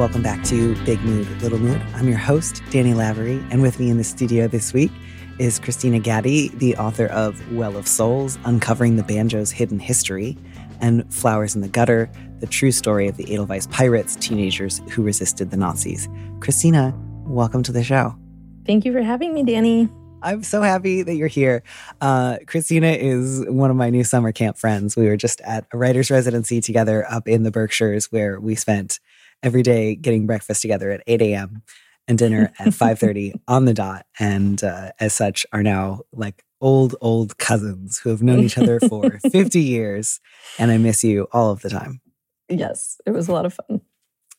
Welcome back to Big Mood, Little Mood. I'm your host, Danny Lavery, and with me in the studio this week is Kristina Gaddy, the author of Well of Souls Uncovering the Banjo's Hidden History, and Flowers in the Gutter The True Story of the Edelweiss Pirates, Teenagers Who Resisted the Nazis. Kristina, welcome to the show. Thank you for having me, Danny. I'm so happy that you're here. Uh, Kristina is one of my new summer camp friends. We were just at a writer's residency together up in the Berkshires where we spent every day getting breakfast together at 8 a.m. and dinner at 5.30 on the dot. And uh, as such are now like old, old cousins who have known each other for 50 years. And I miss you all of the time. Yes, it was a lot of fun.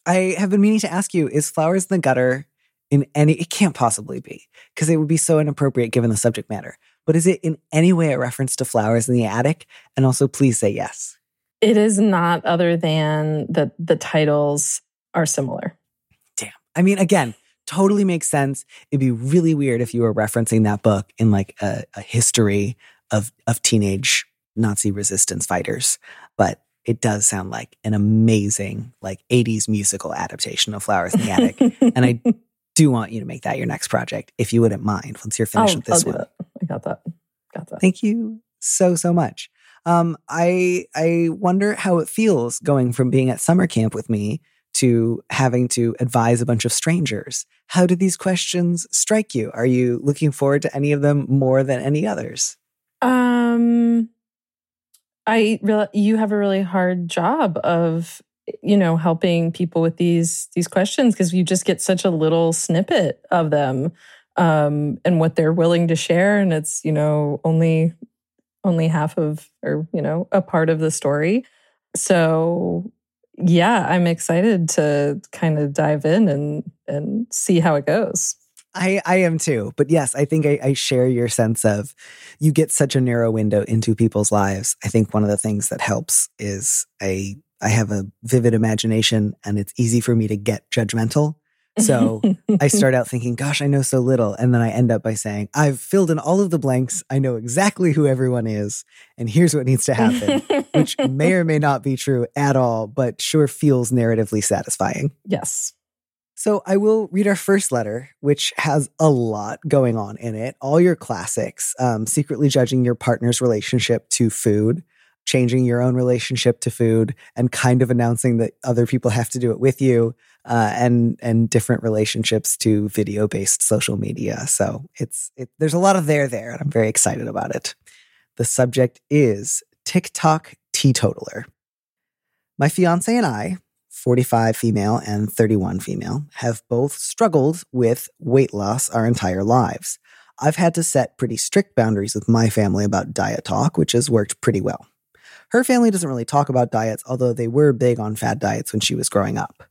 I have been meaning to ask you, is Flowers in the Gutter in any, it can't possibly be because it would be so inappropriate given the subject matter. But is it in any way a reference to flowers in the attic? And also, please say yes. It is not other than that the titles are similar. Damn. I mean, again, totally makes sense. It'd be really weird if you were referencing that book in like a, a history of of teenage Nazi resistance fighters. But it does sound like an amazing like 80s musical adaptation of Flowers in the Attic. and I do want you to make that your next project, if you wouldn't mind, once you're finished I'll, with this I'll one. that. I got that. Got that. Thank you so so much. Um, I I wonder how it feels going from being at summer camp with me to having to advise a bunch of strangers. How do these questions strike you? Are you looking forward to any of them more than any others? Um, I real you have a really hard job of you know helping people with these these questions because you just get such a little snippet of them um and what they're willing to share and it's you know only only half of or you know a part of the story so yeah i'm excited to kind of dive in and and see how it goes I, I am too. But yes, I think I, I share your sense of you get such a narrow window into people's lives. I think one of the things that helps is I I have a vivid imagination and it's easy for me to get judgmental. So I start out thinking, gosh, I know so little. And then I end up by saying, I've filled in all of the blanks. I know exactly who everyone is. And here's what needs to happen, which may or may not be true at all, but sure feels narratively satisfying. yes So I will read our first letter, which has a lot going on in it. All your classics, um, secretly judging your partner's relationship to food, changing your own relationship to food, and kind of announcing that other people have to do it with you, uh, and and different relationships to video based social media. So it's it, there's a lot of there there, and I'm very excited about it. The subject is TikTok teetotaler. My fiance and I 45 female and 31 female, have both struggled with weight loss our entire lives. I've had to set pretty strict boundaries with my family about diet talk, which has worked pretty well. Her family doesn't really talk about diets, although they were big on fad diets when she was growing up.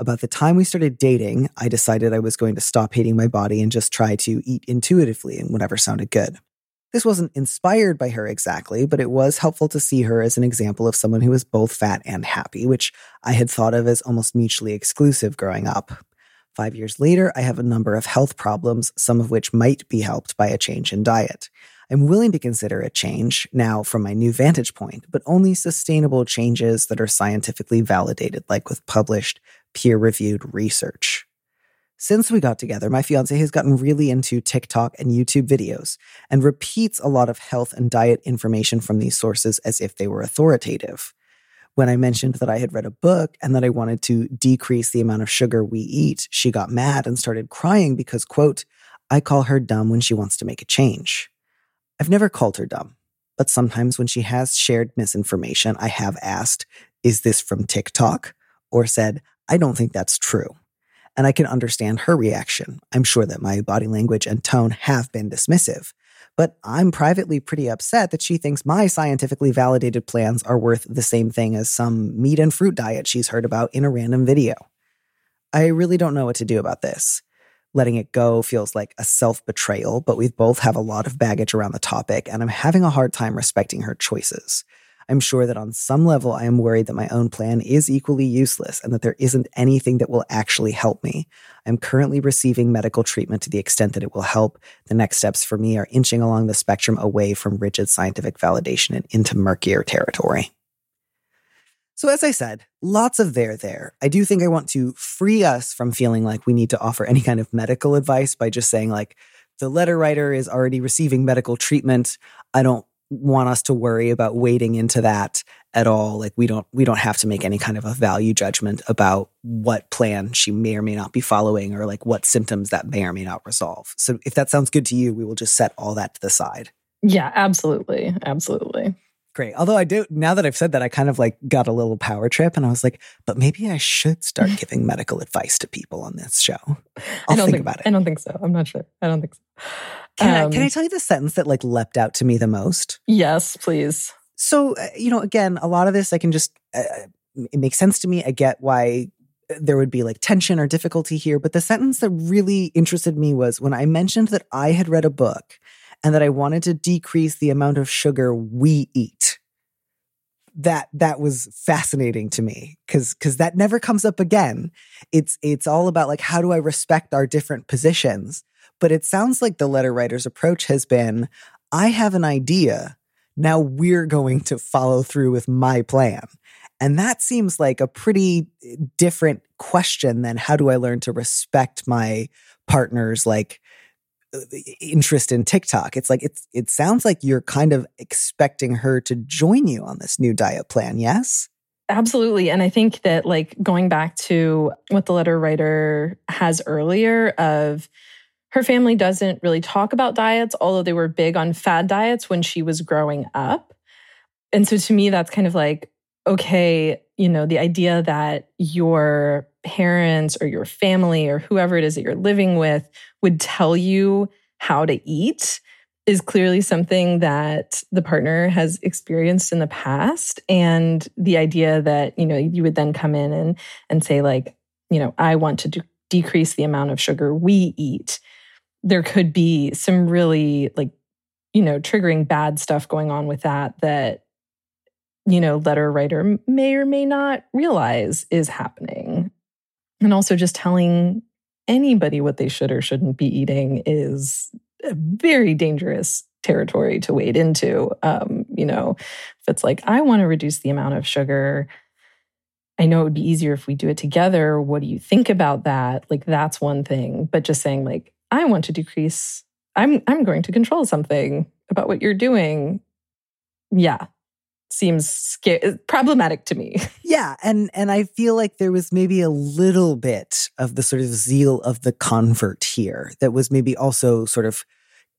About the time we started dating, I decided I was going to stop hating my body and just try to eat intuitively and whatever sounded good. This wasn't inspired by her exactly, but it was helpful to see her as an example of someone who was both fat and happy, which I had thought of as almost mutually exclusive growing up. Five years later, I have a number of health problems, some of which might be helped by a change in diet. I'm willing to consider a change now from my new vantage point, but only sustainable changes that are scientifically validated, like with published, peer reviewed research. Since we got together, my fiance has gotten really into TikTok and YouTube videos and repeats a lot of health and diet information from these sources as if they were authoritative. When I mentioned that I had read a book and that I wanted to decrease the amount of sugar we eat, she got mad and started crying because, quote, I call her dumb when she wants to make a change. I've never called her dumb, but sometimes when she has shared misinformation, I have asked, Is this from TikTok? Or said, I don't think that's true. And I can understand her reaction. I'm sure that my body language and tone have been dismissive. But I'm privately pretty upset that she thinks my scientifically validated plans are worth the same thing as some meat and fruit diet she's heard about in a random video. I really don't know what to do about this. Letting it go feels like a self betrayal, but we both have a lot of baggage around the topic, and I'm having a hard time respecting her choices. I'm sure that on some level, I am worried that my own plan is equally useless and that there isn't anything that will actually help me. I'm currently receiving medical treatment to the extent that it will help. The next steps for me are inching along the spectrum away from rigid scientific validation and into murkier territory. So, as I said, lots of there there. I do think I want to free us from feeling like we need to offer any kind of medical advice by just saying, like, the letter writer is already receiving medical treatment. I don't want us to worry about wading into that at all. Like we don't we don't have to make any kind of a value judgment about what plan she may or may not be following or like what symptoms that may or may not resolve. So if that sounds good to you we will just set all that to the side. Yeah absolutely. Absolutely great. Although i do now that i've said that i kind of like got a little power trip and i was like but maybe i should start giving medical advice to people on this show. I'll I don't think, think about it. I don't think so. I'm not sure. I don't think so. Can, I, can I Um, tell you the sentence that like leapt out to me the most? Yes please. So, uh, you know, again, a lot of this I can just, uh, it makes sense to me. I get why there would be like tension or difficulty here. But the sentence that really interested me was when I mentioned that I had read a book and that I wanted to decrease the amount of sugar we eat. That that was fascinating to me because because that never comes up again. It's it's all about like how do I respect our different positions. But it sounds like the letter writer's approach has been I have an idea now we're going to follow through with my plan. And that seems like a pretty eh, different question than how do I learn to respect my partner's like interest in TikTok. It's like it's it sounds like you're kind of expecting her to join you on this new diet plan, yes? Absolutely. And I think that, like, going back to what the letter writer has earlier of her family doesn't really talk about diets, although they were big on fad diets when she was growing up. And so to me, that's kind of like, okay, you know, the idea that your parents or your family or whoever it is that you're living with would tell you how to eat is clearly something that the partner has experienced in the past. And the idea that you know you would then come in and and say like you know i want to do, decrease the amount of sugar we eat. There could be some really like you know triggering bad stuff going on with that that you know letter writer may or may not realize is happening and also just telling anybody what they should or shouldn't be eating is a very dangerous territory to wade into. Um, you know, if it's like, I want to reduce the amount of sugar, I know it would be easier if we do it together. What do you think about that? Like, that's one thing. But just saying, like, I want to decrease, I'm I'm going to control something about what you're doing. Yeah. Seems scary, problematic to me. Yeah, and and I feel like there was maybe a little bit of the sort of zeal of the convert here that was maybe also sort of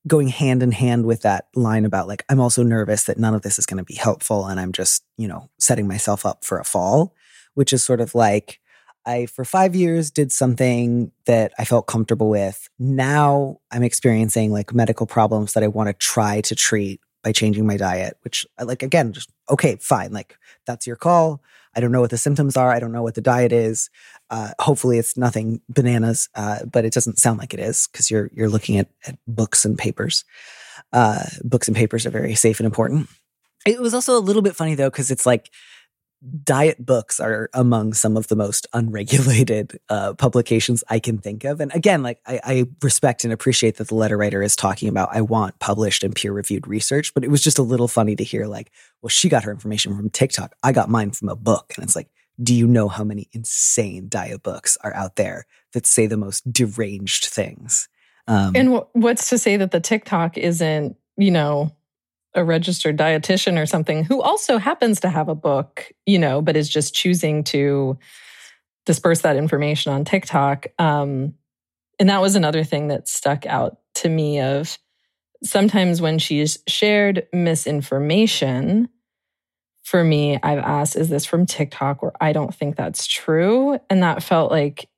going hand in hand with that line about like I'm also nervous that none of this is going to be helpful and I'm just, you know, setting myself up for a fall, which is sort of like I for 5 years did something that I felt comfortable with. Now I'm experiencing like medical problems that I want to try to treat by changing my diet, which like again, just okay, fine. Like that's your call. I don't know what the symptoms are. I don't know what the diet is. Uh, hopefully, it's nothing bananas, uh, but it doesn't sound like it is because you're you're looking at, at books and papers. Uh, books and papers are very safe and important. It was also a little bit funny though because it's like diet books are among some of the most unregulated uh, publications I can think of. And again, like I, I respect and appreciate that the letter writer is talking about I want published and peer reviewed research, but it was just a little funny to hear like, well, she got her information from TikTok. I got mine from a book. And it's like, do you know how many insane diet books are out there that say the most deranged things? Um, And wh- what's to say that the TikTok isn't, you know, a registered dietitian or something who also happens to have a book, you know, but is just choosing to disperse that information on TikTok. Um, and that was another thing that stuck out to me of sometimes when she's shared misinformation, for me, I've asked, is this from TikTok? Or I don't think that's true. And that felt like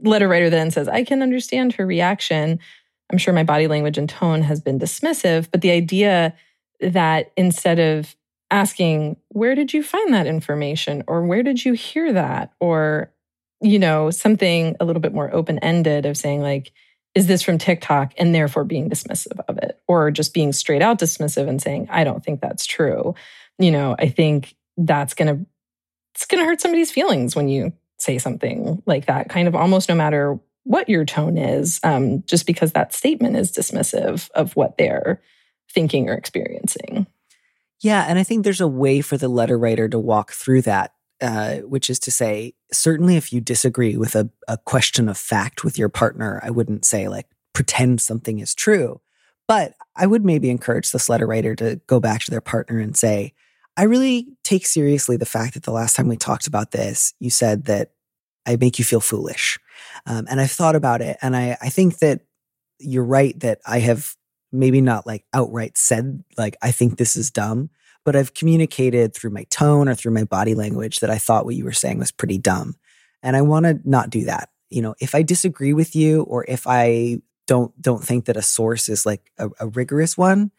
letter writer then says, I can understand her reaction I'm sure my body language and tone has been dismissive, but the idea that instead of asking, where did you find that information? Or where did you hear that? Or, you know, something a little bit more open ended of saying, like, is this from TikTok? And therefore being dismissive of it, or just being straight out dismissive and saying, I don't think that's true. You know, I think that's going to, it's going to hurt somebody's feelings when you say something like that, kind of almost no matter what your tone is, um, just because that statement is dismissive of what they're thinking or experiencing. Yeah. And I think there's a way for the letter writer to walk through that, uh, which is to say, certainly if you disagree with a, a question of fact with your partner, I wouldn't say like pretend something is true. But I would maybe encourage this letter writer to go back to their partner and say, I really take seriously the fact that the last time we talked about this, you said that I make you feel foolish. Um, and I've thought about it. And I, I think that you're right that I have maybe not like outright said, like, I think this is dumb, but I've communicated through my tone or through my body language that I thought what you were saying was pretty dumb. And I want to not do that. You know, if I disagree with you or if I don't don't think that a source is like a, a rigorous one,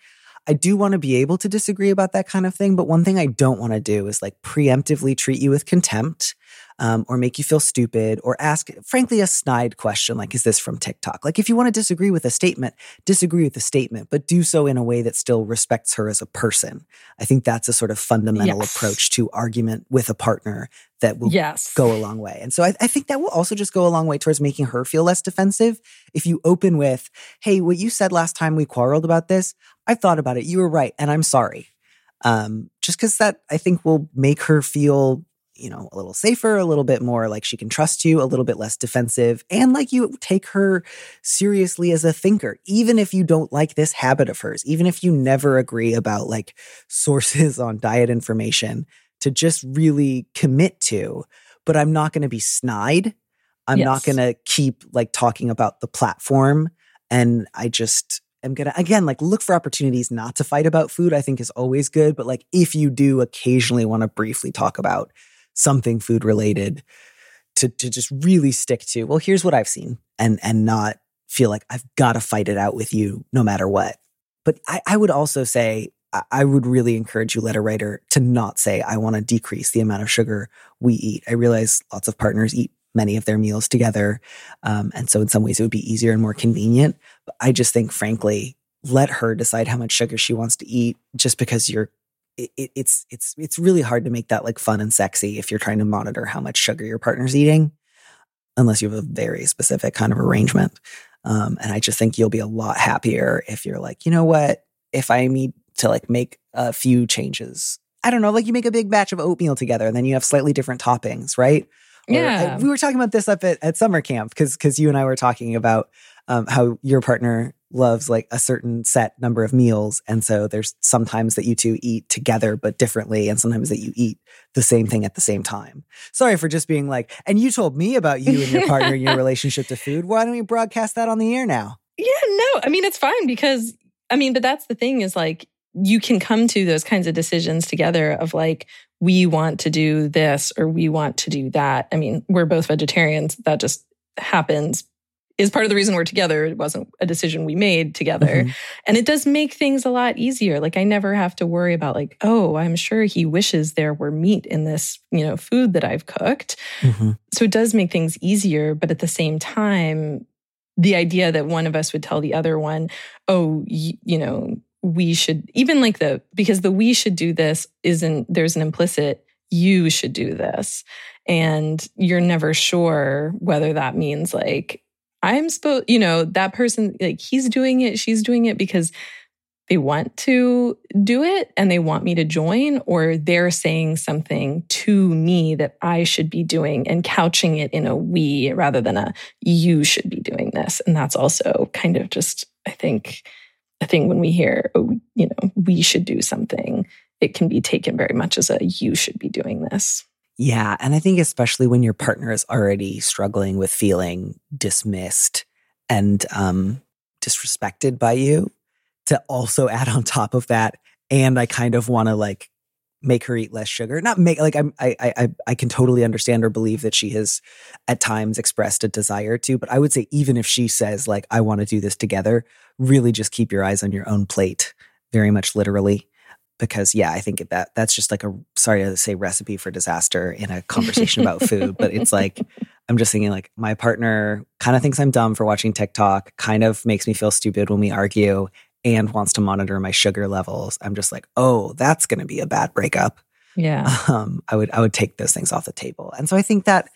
I do want to be able to disagree about that kind of thing. But one thing I don't want to do is like preemptively treat you with contempt um, or make you feel stupid or ask, frankly, a snide question like, is this from TikTok? Like, if you want to disagree with a statement, disagree with the statement, but do so in a way that still respects her as a person. I think that's a sort of fundamental yes. approach to argument with a partner that will yes. go a long way. And so I, I, think that will also just go a long way towards making her feel less defensive. If you open with, hey, what you said last time we quarreled about this, I thought about it. You were right. And I'm sorry. Um, just because that I think will make her feel you know, a little safer, a little bit more like she can trust you, a little bit less defensive, and like you take her seriously as a thinker, even if you don't like this habit of hers, even if you never agree about like sources on diet information to just really commit to. But I'm not going to be snide. I'm yes. not going to keep like talking about the platform. And I just, am gonna again like look for opportunities not to fight about food i think is always good but like if you do occasionally want to briefly talk about something food related to to just really stick to well here's what i've seen and and not feel like i've got to fight it out with you no matter what but i, I would also say I would really encourage you, letter writer, to not say, I want to decrease the amount of sugar we eat. I realize lots of partners eat many of their meals together. Um, and so, in some ways, it would be easier and more convenient. But I just think, frankly, let her decide how much sugar she wants to eat just because you're it, it's it's it's really hard to make that like fun and sexy if you're trying to monitor how much sugar your partner's eating, unless you have a very specific kind of arrangement. Um, and I just think you'll be a lot happier if you're like, you know what, if I need to like make a few changes. I don't know, like you make a big batch of oatmeal together and then you have slightly different toppings, right? Yeah. I, we were talking about this up at, at summer camp because because you and I were talking about um, how your partner loves like a certain set number of meals. And so there's sometimes that you two eat together, but differently, and sometimes that you eat the same thing at the same time. Sorry for just being like, and you told me about you and your partner and your relationship to food. Why don't we broadcast that on the air now? Yeah, no, I mean, it's fine because, I mean, but that's the thing is like, you can come to those kinds of decisions together of like, we want to do this or we want to do that. I mean, we're both vegetarians. That just happens is part of the reason we're together. It wasn't a decision we made together. Mm-hmm. And it does make things a lot easier. Like I never have to worry about like, oh, I'm sure he wishes there were meat in this, you know, food that I've cooked. Mm-hmm. So it does make things easier, but at the same time, the idea that one of us would tell the other one, oh, you know, we should even like the because the we should do this isn't there's an implicit you should do this and you're never sure whether that means like I'm supposed, you know, that person, like he's doing it, she's doing it because they want to do it and they want me to join, or they're saying something to me that I should be doing and couching it in a we rather than a you should be doing this. And that's also kind of just, I think, a thing when we hear, oh, you know, we should do something, it can be taken very much as a you should be doing this. Yeah. And I think, especially when your partner is already struggling with feeling dismissed and um, disrespected by you, to also add on top of that, and I kind of want to like make her eat less sugar. Not make like I'm I I I can totally understand or believe that she has at times expressed a desire to, but I would say even if she says like I want to do this together, really just keep your eyes on your own plate, very much literally. Because yeah, I think that that's just like a sorry to say recipe for disaster in a conversation about food, but it's like I'm just thinking like my partner kind of thinks I'm dumb for watching TikTok, kind of makes me feel stupid when we argue, and wants to monitor my sugar levels, I'm just like, oh, that's going to be a bad breakup. Yeah. Um, I would I would take those things off the table. And so I think that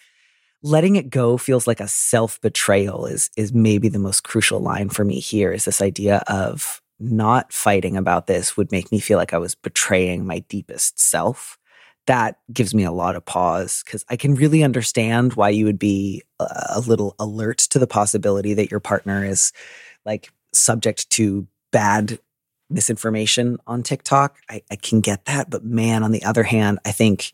letting it go feels like a self betrayal is is maybe the most crucial line for me here. Is this idea of not fighting about this would make me feel like I was betraying my deepest self. That gives me a lot of pause because I can really understand why you would be a, a little alert to the possibility that your partner is like subject to bad misinformation on TikTok. I, I can get that. But man, on the other hand, I think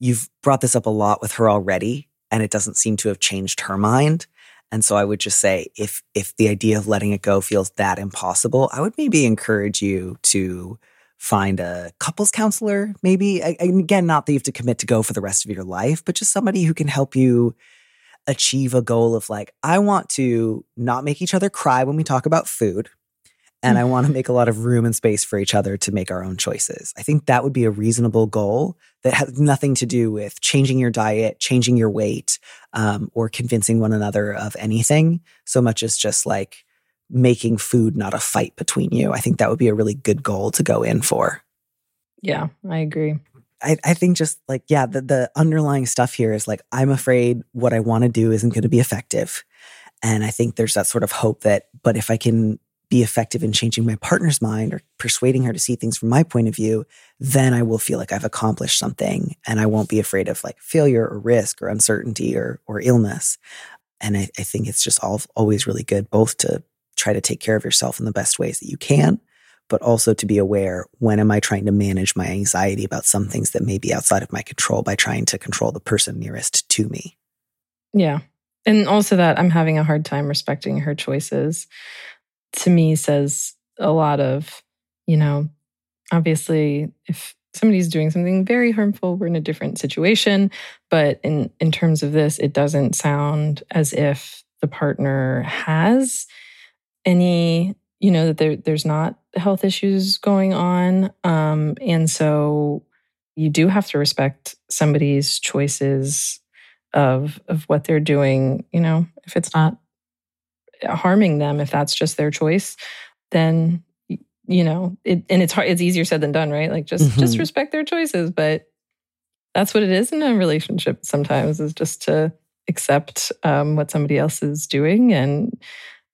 you've brought this up a lot with her already, and it doesn't seem to have changed her mind. And so I would just say if if the idea of letting it go feels that impossible, I would maybe encourage you to find a couples counselor, maybe. And again, not that you have to commit to go for the rest of your life, but just somebody who can help you achieve a goal of like, I want to not make each other cry when we talk about food and I want to make a lot of room and space for each other to make our own choices. I think that would be a reasonable goal that has nothing to do with changing your diet, changing your weight, um, or convincing one another of anything, so much as just like making food not a fight between you. I think that would be a really good goal to go in for. Yeah, I agree. I, I think just like, yeah, the, the underlying stuff here is like, I'm afraid what I want to do isn't going to be effective. And I think there's that sort of hope that, but if I can be effective in changing my partner's mind or persuading her to see things from my point of view, then I will feel like I've accomplished something and I won't be afraid of like failure or risk or uncertainty or or illness. And I, I think it's just all, always really good both to try to take care of yourself in the best ways that you can, but also to be aware when am I trying to manage my anxiety about some things that may be outside of my control by trying to control the person nearest to me. Yeah. And also that I'm having a hard time respecting her choices to me says a lot of, you know, obviously if somebody's doing something very harmful, we're in a different situation. But in, in terms of this, it doesn't sound as if the partner has any, you know, that there, there's not health issues going on. Um, and so you do have to respect somebody's choices of of what they're doing, you know, if it's not harming them if that's just their choice then you know it, and it's hard it's easier said than done right like just mm-hmm. just respect their choices but that's what it is in a relationship sometimes is just to accept um, what somebody else is doing and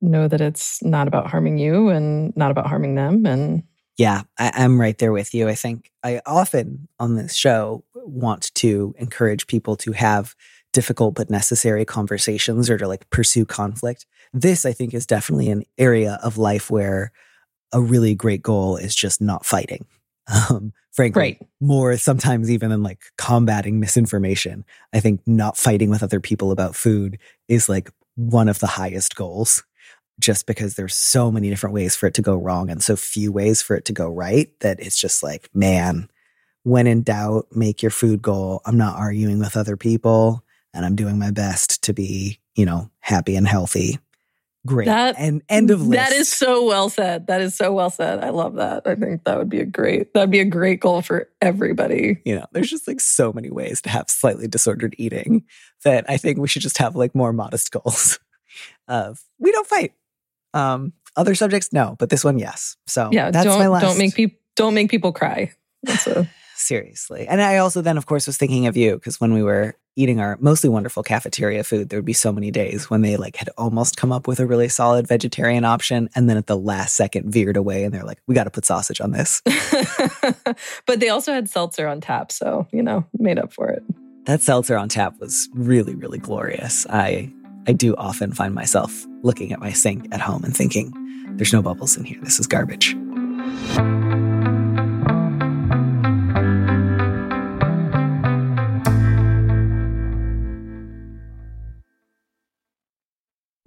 know that it's not about harming you and not about harming them and yeah I, i'm right there with you i think i often on this show want to encourage people to have difficult but necessary conversations or to like pursue conflict. This, I think, is definitely an area of life where a really great goal is just not fighting. Um, frankly, right. more sometimes even than like combating misinformation. I think not fighting with other people about food is like one of the highest goals just because there's so many different ways for it to go wrong and so few ways for it to go right that it's just like, man, when in doubt, make your food goal. I'm not arguing with other people and I'm doing my best to be, you know, happy and healthy. Great. That, and end of list. That is so well said. That is so well said. I love that. I think that would be a great, that'd be a great goal for everybody. You know, there's just like so many ways to have slightly disordered eating that I think we should just have like more modest goals of we don't fight. Um, other subjects, no, but this one, yes. So yeah, that's don't, my last. Don't make people don't make people cry. That's a seriously. And I also then, of course, was thinking of you because when we were eating our mostly wonderful cafeteria food, there would be so many days when they like had almost come up with a really solid vegetarian option and then at the last second veered away and they're like, we got to put sausage on this. but they also had seltzer on tap. So, you know, made up for it. That seltzer on tap was really, really glorious. I I do often find myself looking at my sink at home and thinking, there's no bubbles in here. This is garbage.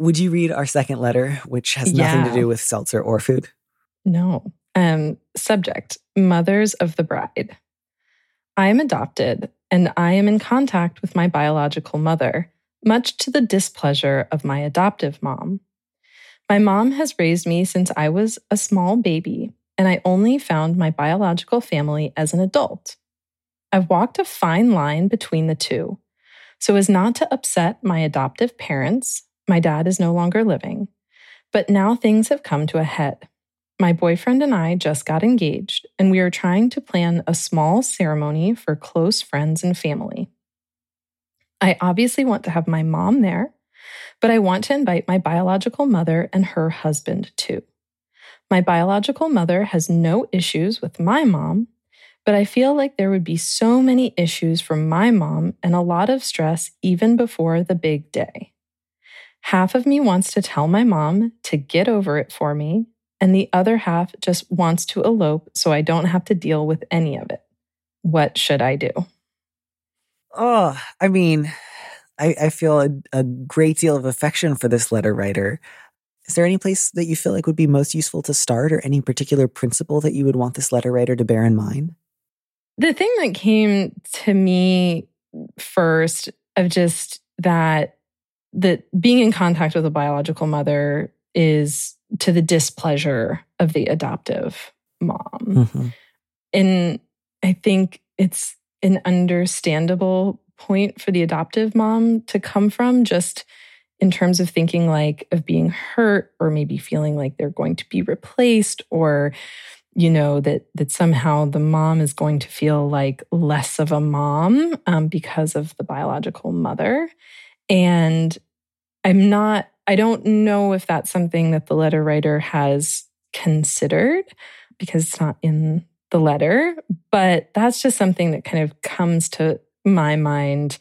Would you read our second letter, which has nothing to do with seltzer or food? No. Um, subject Mothers of the Bride. I am adopted and I am in contact with my biological mother, much to the displeasure of my adoptive mom. My mom has raised me since I was a small baby, and I only found my biological family as an adult. I've walked a fine line between the two, so as not to upset my adoptive parents. My dad is no longer living, but now things have come to a head. My boyfriend and I just got engaged, and we are trying to plan a small ceremony for close friends and family. I obviously want to have my mom there, but I want to invite my biological mother and her husband too. My biological mother has no issues with my mom, but I feel like there would be so many issues from my mom and a lot of stress even before the big day. Half of me wants to tell my mom to get over it for me and the other half just wants to elope so I don't have to deal with any of it. What should I do? Oh, I mean, I, I feel a, a great deal of affection for this letter writer. Is there any place that you feel like would be most useful to start, or any particular principle that you would want this letter writer to bear in mind? The thing that came to me first of just that that being in contact with a biological mother is to the displeasure of the adoptive mom. Mm-hmm. And I think it's an understandable point for the adoptive mom to come from just in terms of thinking like of being hurt or maybe feeling like they're going to be replaced or you know that that somehow the mom is going to feel like less of a mom um, because of the biological mother and i'm not I don't know if that's something that the letter writer has considered because it's not in the letter, but that's just something that kind of comes to my mind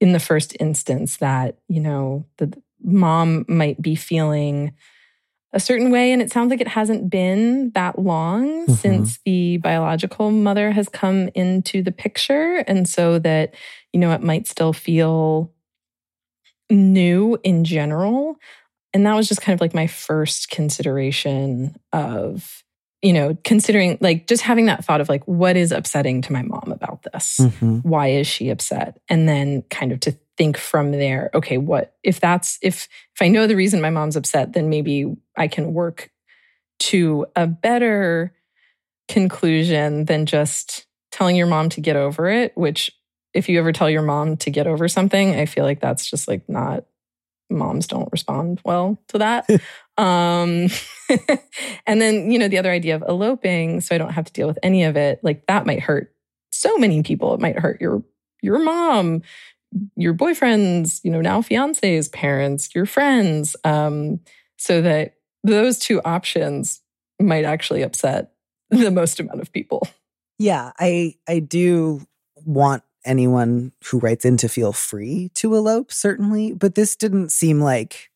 in the first instance that, you know, the mom might be feeling a certain way. And it sounds like it hasn't been that long mm-hmm. since the biological mother has come into the picture. And so that, you know, it might still feel new in general. And that was just kind of like my first consideration of, you know, considering like just having that thought of like, what is upsetting to my mom about this? Mm-hmm. Why is she upset? And then kind of to think from there, okay, what if that's if if I know the reason my mom's upset, then maybe I can work to a better conclusion than just telling your mom to get over it, which if you ever tell your mom to get over something, I feel like that's just like not moms don't respond well to that. um, and then, you know, the other idea of eloping, so I don't have to deal with any of it, like that might hurt so many people. It might hurt your your mom, your boyfriend's, you know, now fiance's parents, your friends. Um, so that those two options might actually upset the most amount of people. Yeah, I I do want anyone who writes in to feel free to elope, certainly. But this didn't seem like.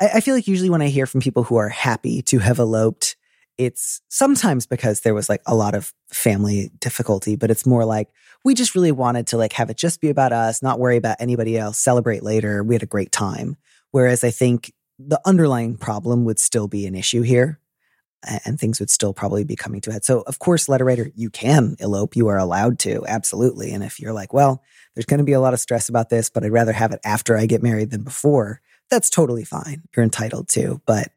I, I feel like usually when I hear from people who are happy to have eloped, it's sometimes because there was like a lot of family difficulty, but it's more like we just really wanted to like have it just be about us, not worry about anybody else, celebrate later. We had a great time. Whereas I think the underlying problem would still be an issue here and things would still probably be coming to head. So, of course, letter writer, you can elope. You are allowed to, absolutely. And if you're like, well, there's going to be a lot of stress about this, but I'd rather have it after I get married than before, that's totally fine. You're entitled to. But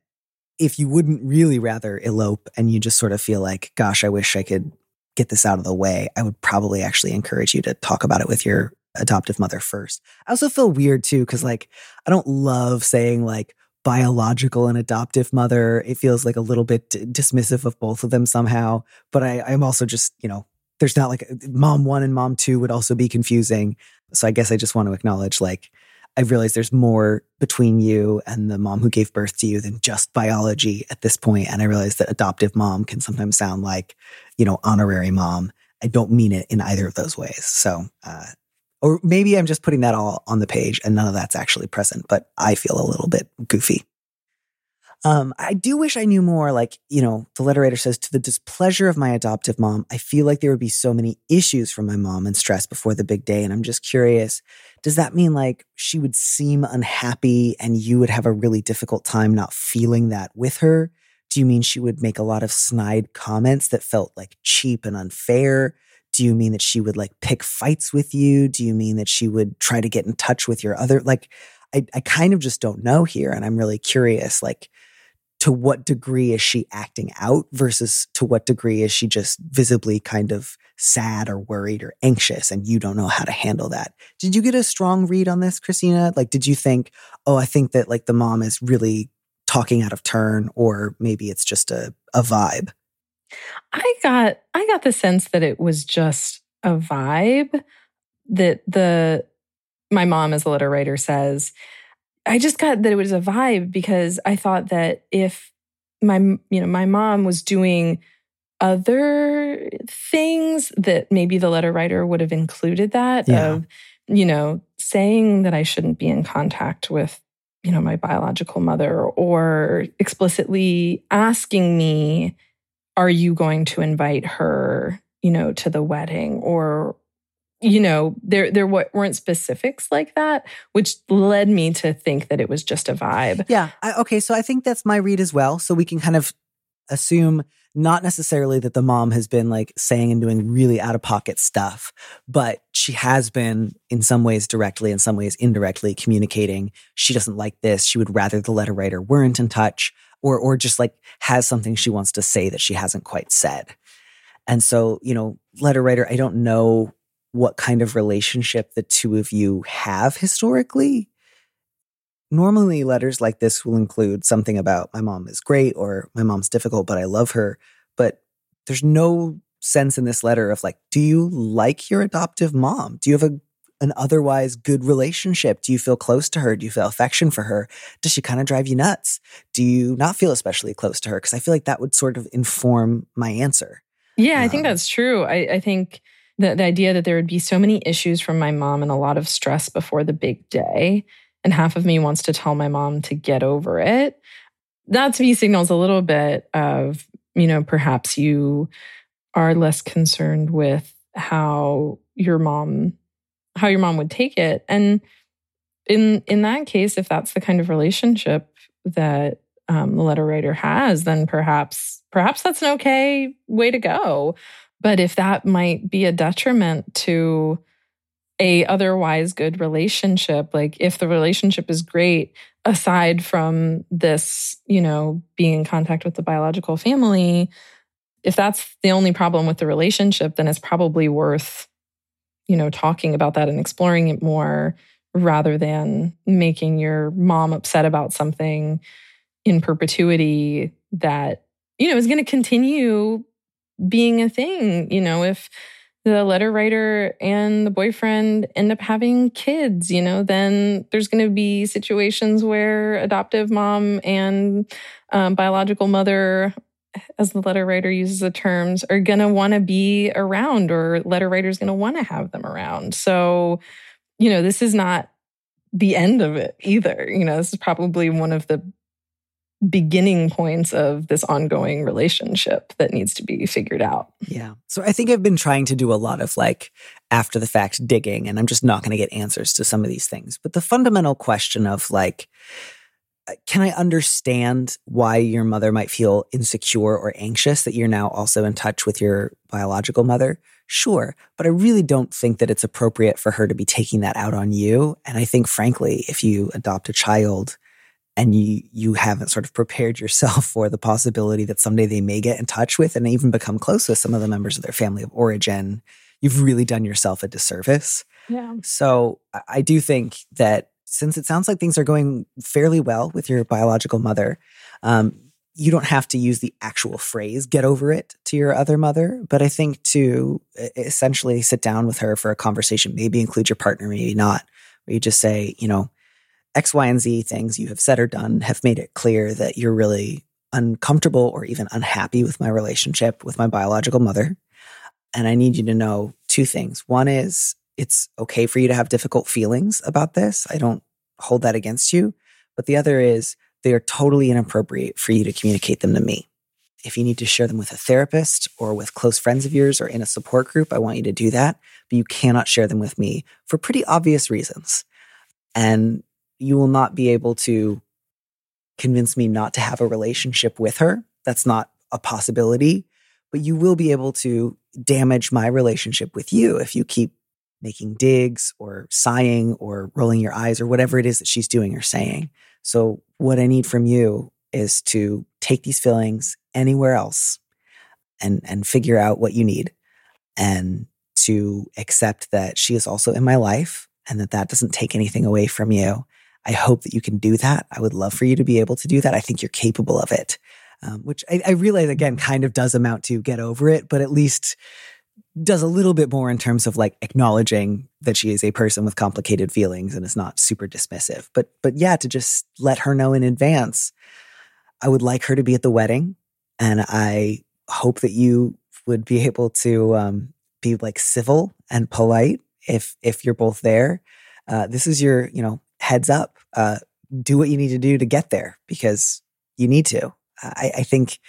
if you wouldn't really rather elope and you just sort of feel like, gosh, I wish I could get this out of the way, I would probably actually encourage you to talk about it with your adoptive mother first. I also feel weird too, because like, I don't love saying like, biological and adoptive mother. It feels like a little bit dismissive of both of them somehow. But I, I'm also just, you know, there's not like mom one and mom two would also be confusing. So I guess I just want to acknowledge like, I realize there's more between you and the mom who gave birth to you than just biology at this point. And I realize that adoptive mom can sometimes sound like, you know, honorary mom. I don't mean it in either of those ways. So uh, or maybe I'm just putting that all on the page and none of that's actually present, but I feel a little bit goofy. Um, I do wish I knew more. Like, you know, the letter writer says, to the displeasure of my adoptive mom, I feel like there would be so many issues from my mom and stress before the big day. And I'm just curious, does that mean like she would seem unhappy and you would have a really difficult time not feeling that with her? Do you mean she would make a lot of snide comments that felt like cheap and unfair? Do you mean that she would like pick fights with you? Do you mean that she would try to get in touch with your other like I, I kind of just don't know here. And I'm really curious, like, to what degree is she acting out versus to what degree is she just visibly kind of sad or worried or anxious and you don't know how to handle that. Did you get a strong read on this, Kristina? Like, did you think, oh, I think that like the mom is really talking out of turn, or maybe it's just a, a vibe? I got I got the sense that it was just a vibe that the my mom as a letter writer says I just got that it was a vibe because I thought that if my you know my mom was doing other things that maybe the letter writer would have included that yeah. of you know saying that I shouldn't be in contact with you know my biological mother or explicitly asking me are you going to invite her you know to the wedding? Or you know there there weren't specifics like that which led me to think that it was just a vibe. Yeah I, okay so i think that's my read as well. So we can kind of assume not necessarily that the mom has been like saying and doing really out of pocket stuff but she has been in some ways directly in some ways indirectly communicating she doesn't like this. She would rather the letter writer weren't in touch or or just like has something she wants to say that she hasn't quite said and so you know letter writer i don't know what kind of relationship the two of you have historically. Normally, letters like this will include something about my mom is great or my mom's difficult, but I love her. But there's no sense in this letter of like, do you like your adoptive mom? Do you have a an otherwise good relationship? Do you feel close to her? Do you feel affection for her? Does she kind of drive you nuts? Do you not feel especially close to her? Because I feel like that would sort of inform my answer. Yeah, um, I think um, that's true. I, I think the, the idea that there would be so many issues from my mom and a lot of stress before the big day. And half of me wants to tell my mom to get over it. That to me signals a little bit of, you know, perhaps you are less concerned with how your mom how your mom would take it. And in in that case if that's the kind of relationship that um, the letter writer has then perhaps perhaps that's an okay way to go. But if that might be a detriment to a otherwise good relationship, like if the relationship is great, aside from this, you know, being in contact with the biological family, if that's the only problem with the relationship, then it's probably worth, you know, talking about that and exploring it more rather than making your mom upset about something in perpetuity that, you know, is going to continue being a thing. You know, if the letter writer and the boyfriend end up having kids, you know, then there's going to be situations where adoptive mom and um, biological mother, as the letter writer uses the terms, are going to want to be around, or letter writer is going to want to have them around. So, you know, this is not the end of it either. You know, this is probably one of the beginning points of this ongoing relationship that needs to be figured out. Yeah. So I think I've been trying to do a lot of like after the fact digging, and I'm just not going to get answers to some of these things. But the fundamental question of like, can I understand why your mother might feel insecure or anxious that you're now also in touch with your biological mother? Sure. But I really don't think that it's appropriate for her to be taking that out on you. And I think, frankly, if you adopt a child, and you you haven't sort of prepared yourself for the possibility that someday they may get in touch with and even become close with some of the members of their family of origin you've really done yourself a disservice yeah so i do think that since it sounds like things are going fairly well with your biological mother um, you don't have to use the actual phrase get over it to your other mother but i think to essentially sit down with her for a conversation maybe include your partner maybe not where you just say you know X, Y, and Z things you have said or done have made it clear that you're really uncomfortable or even unhappy with my relationship with my biological mother. And I need you to know two things. One is it's okay for you to have difficult feelings about this. I don't hold that against you. But the other is they are totally inappropriate for you to communicate them to me. If you need to share them with a therapist or with close friends of yours or in a support group, I want you to do that. But you cannot share them with me for pretty obvious reasons. And you will not be able to convince me not to have a relationship with her. That's not a possibility. But you will be able to damage my relationship with you if you keep making digs or sighing or rolling your eyes or whatever it is that she's doing or saying. So, what I need from you is to take these feelings anywhere else and, and figure out what you need and to accept that she is also in my life and that that doesn't take anything away from you. I hope that you can do that. I would love for you to be able to do that. I think you're capable of it, um, which I, I realize again kind of does amount to get over it, but at least does a little bit more in terms of like acknowledging that she is a person with complicated feelings and is not super dismissive. But but yeah, to just let her know in advance, I would like her to be at the wedding, and I hope that you would be able to um, be like civil and polite if if you're both there. Uh, this is your you know heads up. Uh, do what you need to do to get there because you need to. I, I think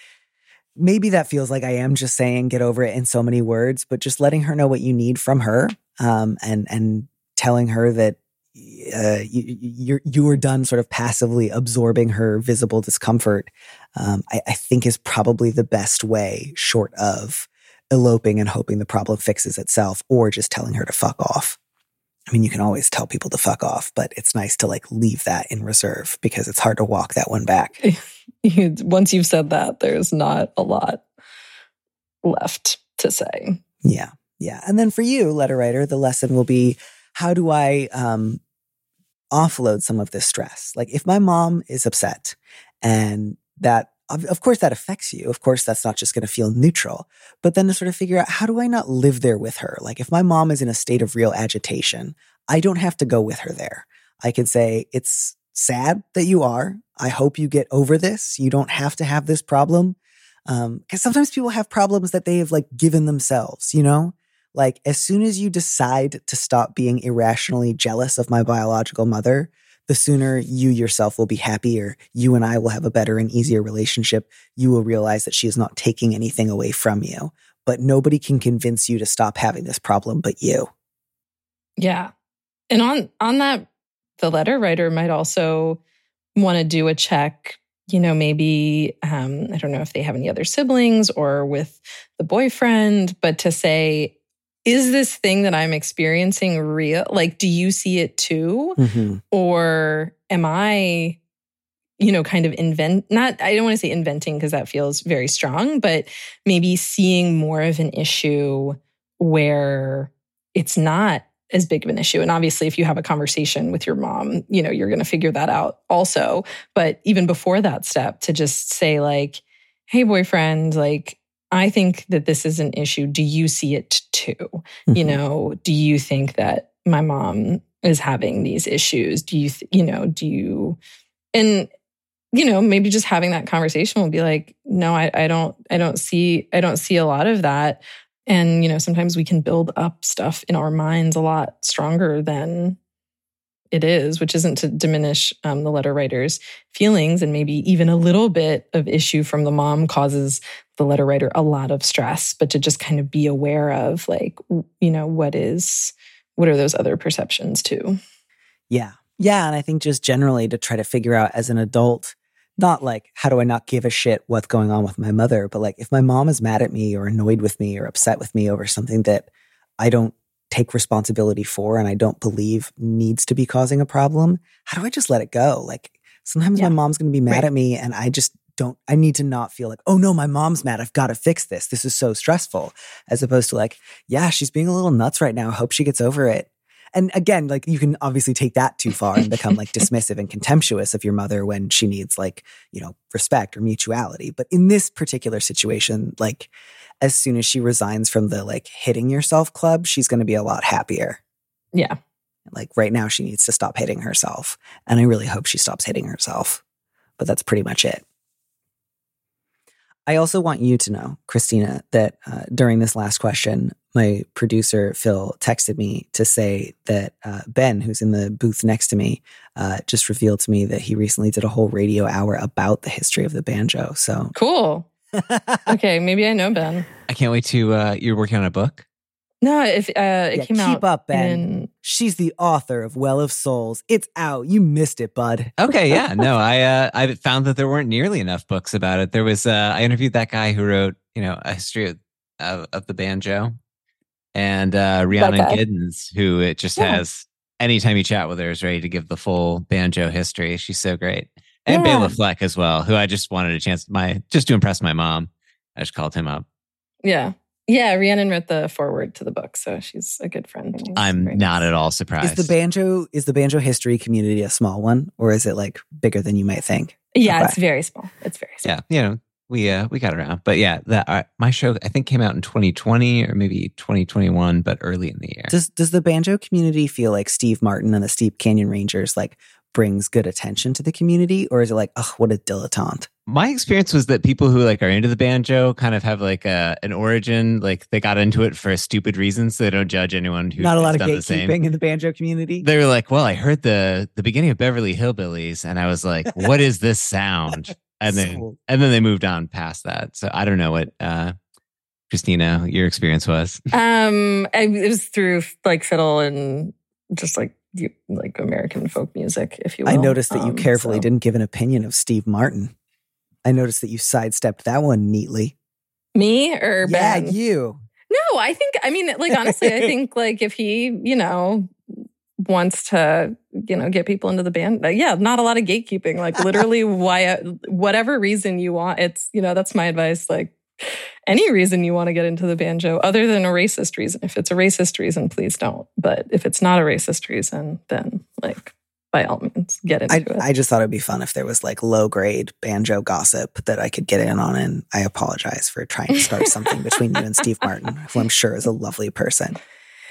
maybe that feels like I am just saying get over it in so many words, but just letting her know what you need from her, um, and and telling her that uh, you, you're you are done sort of passively absorbing her visible discomfort. Um, I, I think is probably the best way, short of eloping and hoping the problem fixes itself, or just telling her to fuck off. I mean, you can always tell people to fuck off, but it's nice to like leave that in reserve because it's hard to walk that one back. Once you've said that, there's not a lot left to say. Yeah. Yeah. And then for you, letter writer, the lesson will be how do I um, offload some of this stress? Like if my mom is upset and that of course that affects you. Of course that's not just going to feel neutral, but then to sort of figure out how do I not live there with her? Like if my mom is in a state of real agitation, I don't have to go with her there. I can say it's sad that you are. I hope you get over this. You don't have to have this problem. Um, cause sometimes people have problems that they have like given themselves, you know? Like as soon as you decide to stop being irrationally jealous of my biological mother, the sooner you yourself will be happier. You and I will have a better and easier relationship. You will realize that she is not taking anything away from you. But nobody can convince you to stop having this problem but you. Yeah. And on on that the letter writer might also want to do a check you know maybe um, i don't know if they have any other siblings or with the boyfriend but to say is this thing that I'm experiencing real? Like, do you see it too? Mm-hmm. Or am I, you know, kind of invent, not, I don't want to say inventing because that feels very strong, but maybe seeing more of an issue where it's not as big of an issue. And obviously, if you have a conversation with your mom, you know, you're going to figure that out also. But even before that step, to just say, like, hey, boyfriend, like, I think that this is an issue. Do you see it too? Mm-hmm. You know, do you think that my mom is having these issues? Do you, th- you know, do you, and, you know, maybe just having that conversation will be like, no, I, I don't, I don't see, I don't see a lot of that. And, you know, sometimes we can build up stuff in our minds a lot stronger than it is, which isn't to diminish um, the letter writer's feelings. And maybe even a little bit of issue from the mom causes the letter writer a lot of stress, but to just kind of be aware of, like, you know, what is, what are those other perceptions too? Yeah. Yeah. And I think just generally to try to figure out as an adult, not like, how do I not give a shit what's going on with my mother, but like, if my mom is mad at me or annoyed with me or upset with me over something that I don't take responsibility for and I don't believe needs to be causing a problem, how do I just let it go? Like sometimes yeah. my mom's going to be mad right. at me and I just don't, I need to not feel like, oh no, my mom's mad. I've got to fix this. This is so stressful. As opposed to like, yeah, she's being a little nuts right now. Hope she gets over it. And again, like you can obviously take that too far and become like dismissive and contemptuous of your mother when she needs like, you know, respect or mutuality. But in this particular situation, like as soon as she resigns from the like hitting yourself club, she's going to be a lot happier. Yeah. Like right now, she needs to stop hitting herself. And I really hope she stops hitting herself. But that's pretty much it. I also want you to know, Kristina, that uh, during this last question, my producer, Phil, texted me to say that uh, Ben, who's in the booth next to me, uh, just revealed to me that he recently did a whole radio hour about the history of the banjo. So cool okay, maybe I know Ben. I can't wait to. Uh, you're working on a book. No, if uh, it yeah, came keep out. Keep up, Ben. In... She's the author of Well of Souls. It's out. You missed it, bud. Okay, yeah, no, I uh, I found that there weren't nearly enough books about it. There was uh, I interviewed that guy who wrote, you know, a history of of, of the banjo, and uh, Rhiannon. Giddens, who it just Yeah. has anytime you chat with her is ready to give the full banjo history. She's so great, and Yeah. Bela Fleck as well, who I just wanted a chance my just to impress my mom. I just called him up. Yeah. Yeah. Rhiannon wrote the foreword to the book, so she's a good friend. I'm very not nice. at all surprised. Is surprised. the banjo is the banjo history community a small one, or is it like bigger than you might think? Yeah, Okay. it's very small. It's very small. yeah, you know, we uh we got around, but yeah, that uh, my show I think came out in 2020 or maybe 2021, but early in the year. Does does the banjo community feel like Steve Martin and the Steep Canyon Rangers like brings good attention to the community, or is it like, oh, what a dilettante? my experience was that people who like are into the banjo kind of have like a an origin, like they got into it for a stupid reason, so they don't judge anyone who Not a lot of done the same. gatekeeping in the banjo community. They were like, "Well, I heard the the beginning of Beverly Hillbillies," and I was like, "What is this sound?" And then Sold. and then they moved on past that. So I don't know what uh Kristina your experience was. Um, it was through like fiddle and just like you, like American folk music, if you will. I noticed that you Um, carefully so- didn't give an opinion of Steve Martin. I noticed that you sidestepped that one neatly. Me or Yeah, Ben? you. No, I think I mean like honestly, I think like if he, you know, wants to, you know, get people into the band, uh, yeah, not a lot of gatekeeping. Like literally why whatever reason you want, it's, you know, that's my advice like any reason you want to get into the banjo other than a racist reason. If it's a racist reason, please don't. But if it's not a racist reason, then like by all means get into I, it. I just thought it'd be fun if there was like low grade banjo gossip that I could get in on. And I apologize for trying to start something between you and Steve Martin, who I'm sure is a lovely person.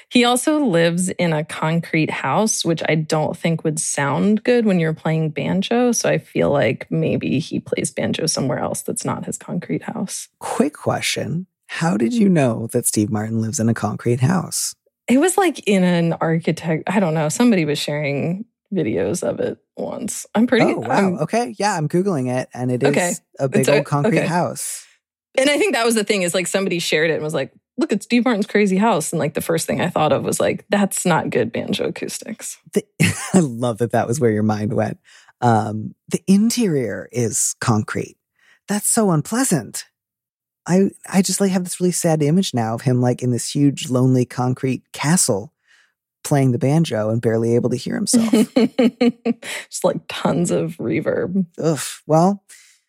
He also lives in a concrete house, which I don't think would sound good when you're playing banjo. So I feel like maybe he plays banjo somewhere else that's not his concrete house. Quick question How did you know that Steve Martin lives in a concrete house? It was like in an architect, I don't know, somebody was sharing videos of it once. I'm pretty, oh, wow. I'm- okay. Yeah, I'm Googling it and it is Okay. a big a- old concrete okay. house. and I think that was the thing is like somebody shared it and was like, look, it's Steve Martin's crazy house. And like the first thing I thought of was like, that's not good banjo acoustics. The, I love that that was where your mind went. Um, the interior is concrete. That's so unpleasant. I I just like have this really sad image now of him like in this huge lonely concrete castle playing the banjo and barely able to hear himself. Just like tons of reverb. Ugh. Well,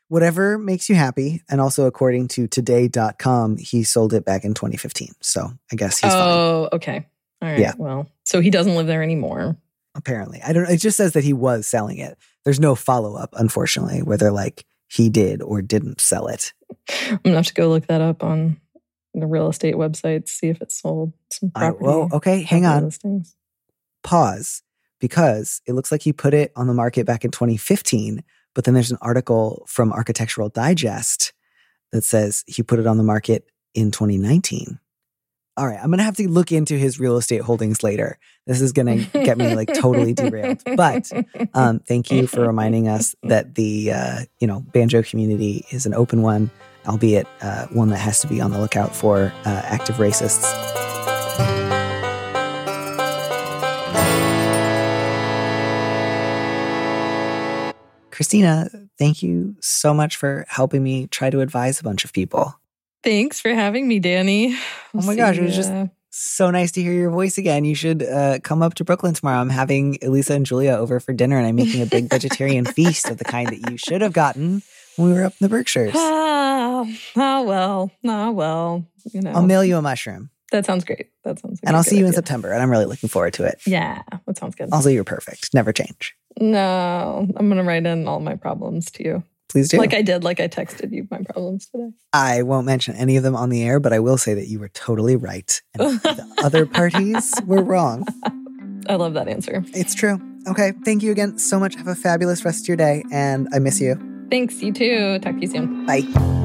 whatever makes you happy. And also according to today.com, he sold it back in 2015. So I guess he's fine. oh, okay. All right. Yeah. Well, so he doesn't live there anymore. Apparently. I don't it just says that he was selling it. There's no follow-up, unfortunately, where they're like he did or didn't sell it. I'm gonna have to go look that up on the real estate website, see if it's sold. Some I, property. well, okay, hang on. Listings. Pause. Because it looks like he put it on the market back in 2015, but then there's an article from Architectural Digest that says he put it on the market in 2019. All right, I'm gonna have to look into his real estate holdings later. This is gonna get me like totally derailed. But um, thank you for reminding us that the uh, you know banjo community is an open one, albeit uh, one that has to be on the lookout for uh, active racists. Kristina, thank you so much for helping me try to advise a bunch of people. Thanks for having me, Danny. Oh We'll my gosh, it was just- So nice to hear your voice again. You should uh, come up to Brooklyn tomorrow. I'm having Elisa and Julia over for dinner, and I'm making a big vegetarian feast of the kind that you should have gotten when we were up in the Berkshires. ah, oh well, oh well. You know, I'll mail you a mushroom, that sounds great. That sounds. Like and I'll see you in. September, and I'm really looking forward to it. Yeah, that sounds good. Also, you're perfect. Never change. No, I'm gonna write in all my problems to you, Please do. like I did, like I texted you my problems today. I won't mention any of them on the air, but I will say that you were totally right, and the other parties were wrong. I love that answer. It's true. Okay, thank you again so much. Have a fabulous rest of your day, and I miss you. Thanks. You too. Talk to you soon. Bye.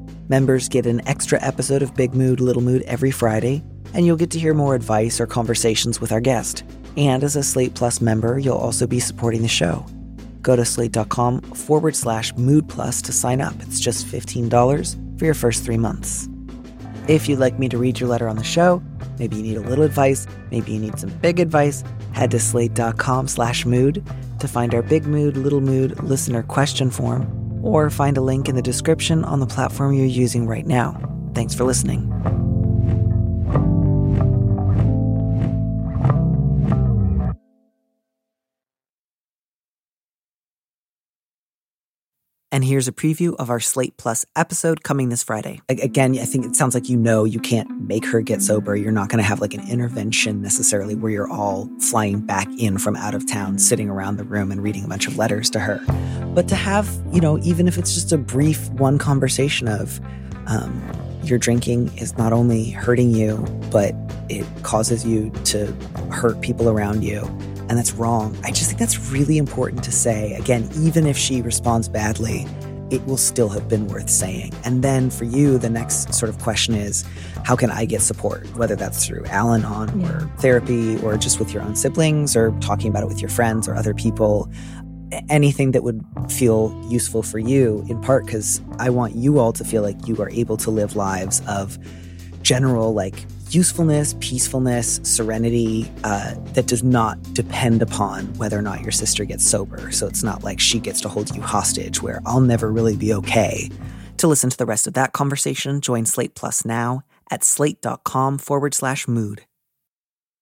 Members get an extra episode of Big Mood, Little Mood every Friday, and you'll get to hear more advice or conversations with our guest. And as a Slate Plus member, you'll also be supporting the show. Go to slate.com forward slash mood plus to sign up. It's just $15 for your first three months. If you'd like me to read your letter on the show, maybe you need a little advice, maybe you need some big advice, head to slate.com slash mood to find our big mood, little mood listener question form, or find a link in the description on the platform you're using right now. Thanks for listening. And here's a preview of our Slate Plus episode coming this Friday. Again, I think it sounds like you know you can't make her get sober. You're not going to have like an intervention necessarily where you're all flying back in from out of town, sitting around the room and reading a bunch of letters to her. But to have, you know, even if it's just a brief one conversation of, um, your drinking is not only hurting you, but it causes you to hurt people around you and that's wrong. I just think that's really important to say. Again, even if she responds badly, it will still have been worth saying. And then for you, the next sort of question is how can I get support? Whether that's through Al Anon yeah. or therapy or just with your own siblings or talking about it with your friends or other people. Anything that would feel useful for you, in part because I want you all to feel like you are able to live lives of general, like usefulness, peacefulness, serenity uh, that does not depend upon whether or not your sister gets sober. So it's not like she gets to hold you hostage, where I'll never really be okay. To listen to the rest of that conversation, join Slate Plus now at slate.com forward slash mood.